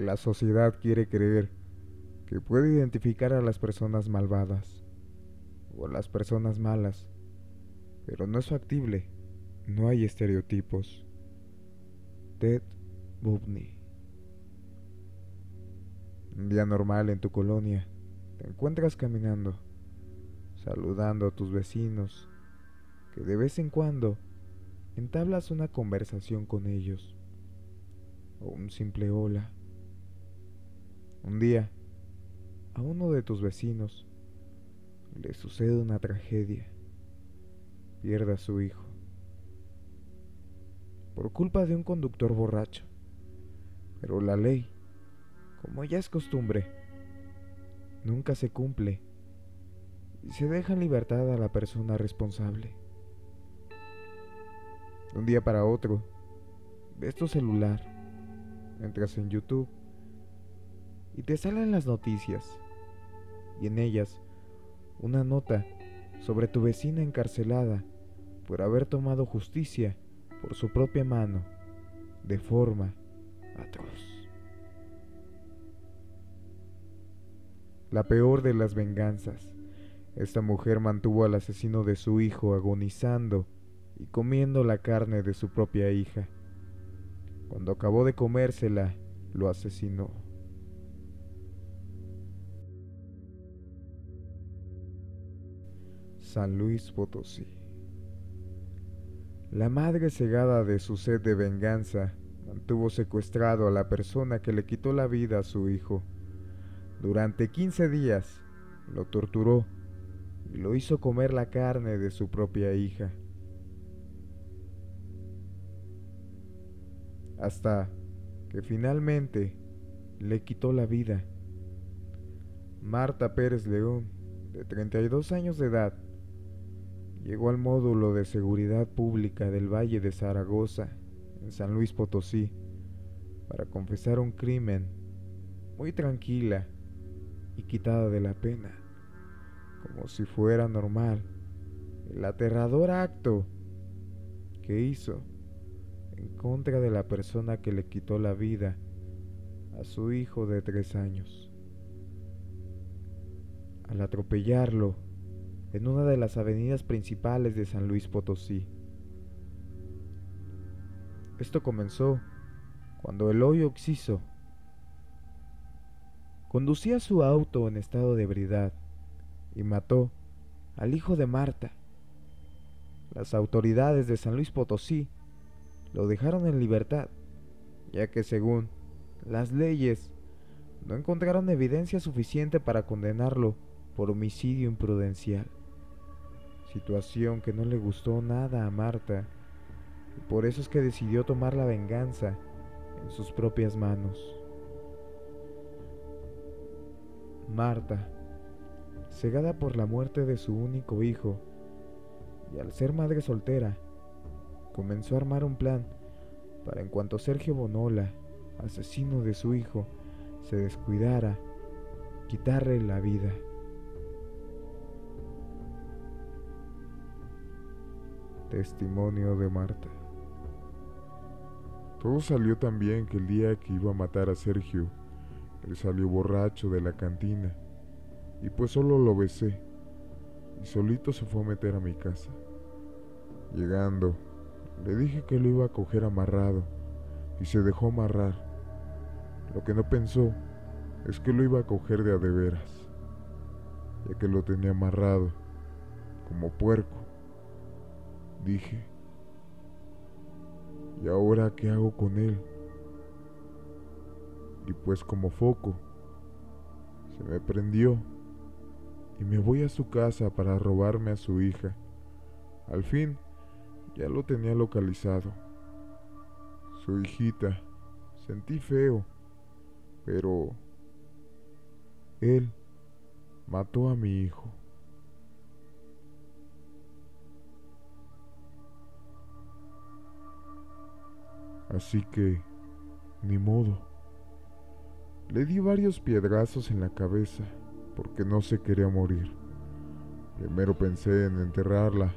La sociedad quiere creer que puede identificar a las personas malvadas o las personas malas, pero no es factible, no hay estereotipos. Ted Bubney Un día normal en tu colonia, te encuentras caminando, saludando a tus vecinos, que de vez en cuando entablas una conversación con ellos, o un simple hola. Un día, a uno de tus vecinos le sucede una tragedia. Pierde a su hijo. Por culpa de un conductor borracho. Pero la ley, como ya es costumbre, nunca se cumple y se deja en libertad a la persona responsable. De un día para otro, ves tu celular, entras en YouTube y te salen las noticias y en ellas una nota sobre tu vecina encarcelada por haber tomado justicia por su propia mano de forma atroz. La peor de las venganzas. Esta mujer mantuvo al asesino de su hijo agonizando y comiendo la carne de su propia hija. Cuando acabó de comérsela, lo asesinó. San Luis Potosí. La madre cegada de su sed de venganza mantuvo secuestrado a la persona que le quitó la vida a su hijo. Durante 15 días lo torturó y lo hizo comer la carne de su propia hija. Hasta que finalmente le quitó la vida. Marta Pérez León, de 32 años de edad, Llegó al módulo de seguridad pública del Valle de Zaragoza, en San Luis Potosí, para confesar un crimen, muy tranquila y quitada de la pena, como si fuera normal, el aterrador acto que hizo en contra de la persona que le quitó la vida a su hijo de tres años. Al atropellarlo, en una de las avenidas principales de San Luis Potosí. Esto comenzó cuando Eloy Oxiso conducía su auto en estado de ebriedad y mató al hijo de Marta. Las autoridades de San Luis Potosí lo dejaron en libertad, ya que según las leyes no encontraron evidencia suficiente para condenarlo por homicidio imprudencial situación que no le gustó nada a Marta, y por eso es que decidió tomar la venganza en sus propias manos. Marta, cegada por la muerte de su único hijo, y al ser madre soltera, comenzó a armar un plan para en cuanto Sergio Bonola, asesino de su hijo, se descuidara, quitarle la vida. Testimonio de Marta. Todo salió tan bien que el día que iba a matar a Sergio, él salió borracho de la cantina y pues solo lo besé y solito se fue a meter a mi casa. Llegando, le dije que lo iba a coger amarrado y se dejó amarrar. Lo que no pensó es que lo iba a coger de a de veras, ya que lo tenía amarrado como puerco dije. ¿Y ahora qué hago con él? Y pues como foco, se me prendió y me voy a su casa para robarme a su hija. Al fin, ya lo tenía localizado. Su hijita. Sentí feo, pero él mató a mi hijo. Así que, ni modo. Le di varios piedrazos en la cabeza porque no se quería morir. Primero pensé en enterrarla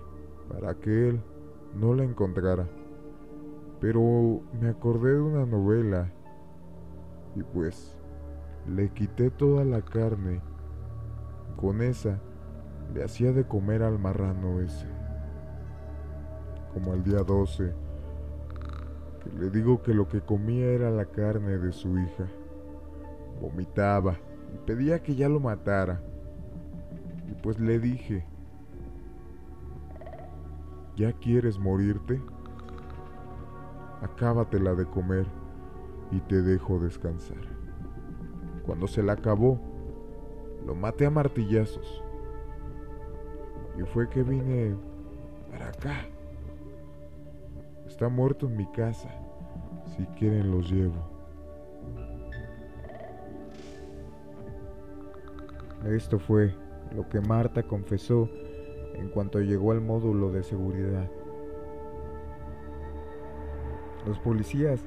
para que él no la encontrara. Pero me acordé de una novela Y pues le quité toda la carne. Con esa le hacía de comer al marrano ese. Como al día 12, que le digo que lo que comía era la carne de su hija. Vomitaba y pedía que ya lo matara. Y pues le dije, ¿ya quieres morirte? Acábatela de comer y te dejo descansar. Cuando se la acabó, lo maté a martillazos. Y fue que vine para acá. Está muerto en mi casa. Si quieren los llevo. Esto fue lo que Marta confesó en cuanto llegó al módulo de seguridad. Los policías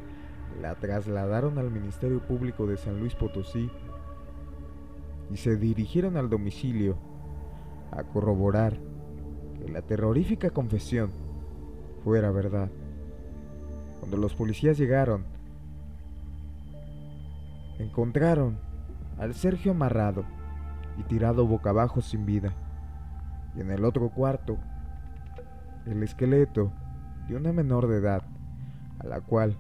la trasladaron al Ministerio Público de San Luis Potosí y se dirigieron al domicilio a corroborar que la terrorífica confesión fuera verdad. Cuando los policías llegaron, encontraron al Sergio amarrado y tirado boca abajo sin vida. Y en el otro cuarto, el esqueleto de una menor de edad, a la cual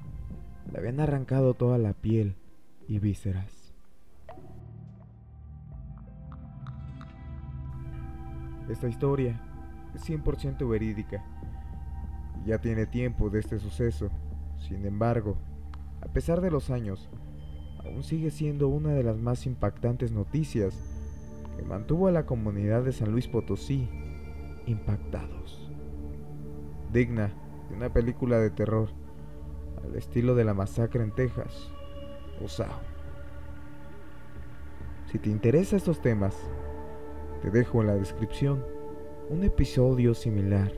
le habían arrancado toda la piel y vísceras. Esta historia es 100% verídica y ya tiene tiempo de este suceso. Sin embargo, a pesar de los años, aún sigue siendo una de las más impactantes noticias que mantuvo a la comunidad de San Luis Potosí impactados. Digna de una película de terror al estilo de la masacre en Texas o Si te interesan estos temas, te dejo en la descripción un episodio similar.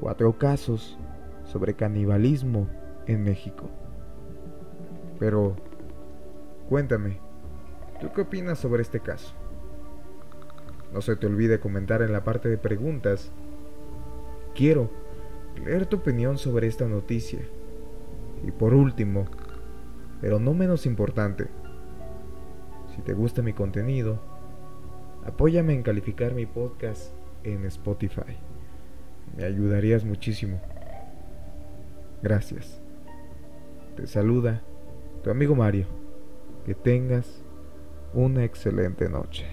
Cuatro casos sobre canibalismo en México. Pero, cuéntame, ¿tú qué opinas sobre este caso? No se te olvide comentar en la parte de preguntas. Quiero leer tu opinión sobre esta noticia. Y por último, pero no menos importante, si te gusta mi contenido, apóyame en calificar mi podcast en Spotify. Me ayudarías muchísimo. Gracias. Te saluda tu amigo Mario. Que tengas una excelente noche.